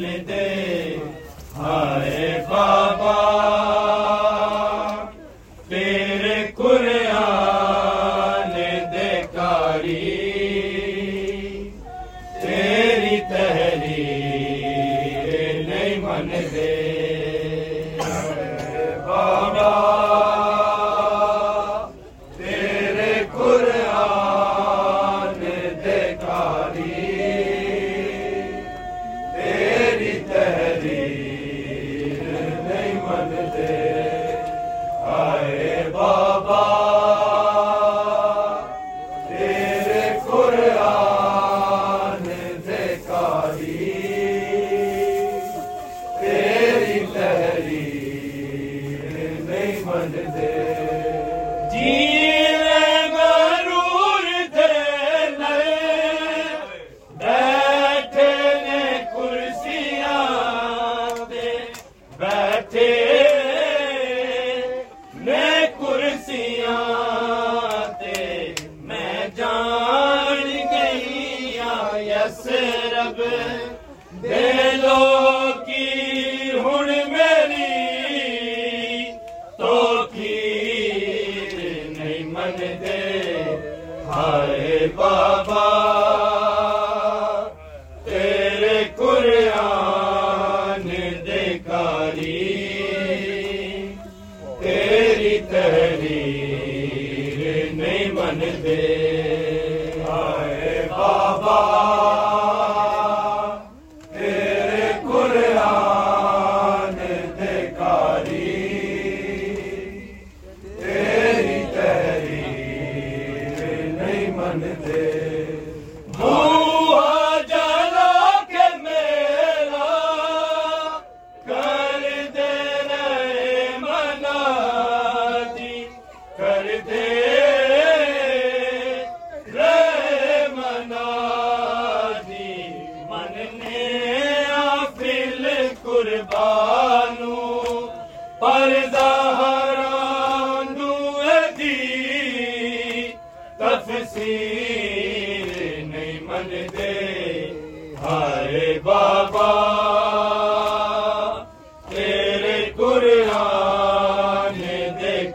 جان ہائے بابا تیرے قرآن دے کاری تیری تحریر نہیں من دے۔ باندھ دے جیوے نئے بیٹھے نے بیٹھے بابا تیرے قرآن دیکاری تیری تحریر نہیں من دے۔ ہائے بابا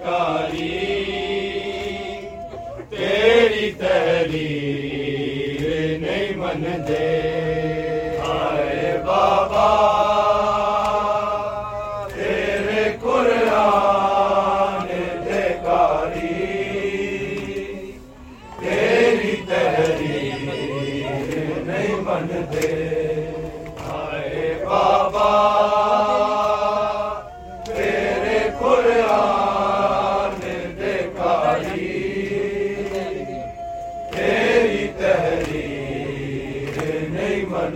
کاری تیری تحریر نہیں من دے۔ ہائے بابا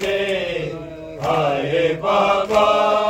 دے۔ ہائے بابا۔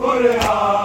قرآن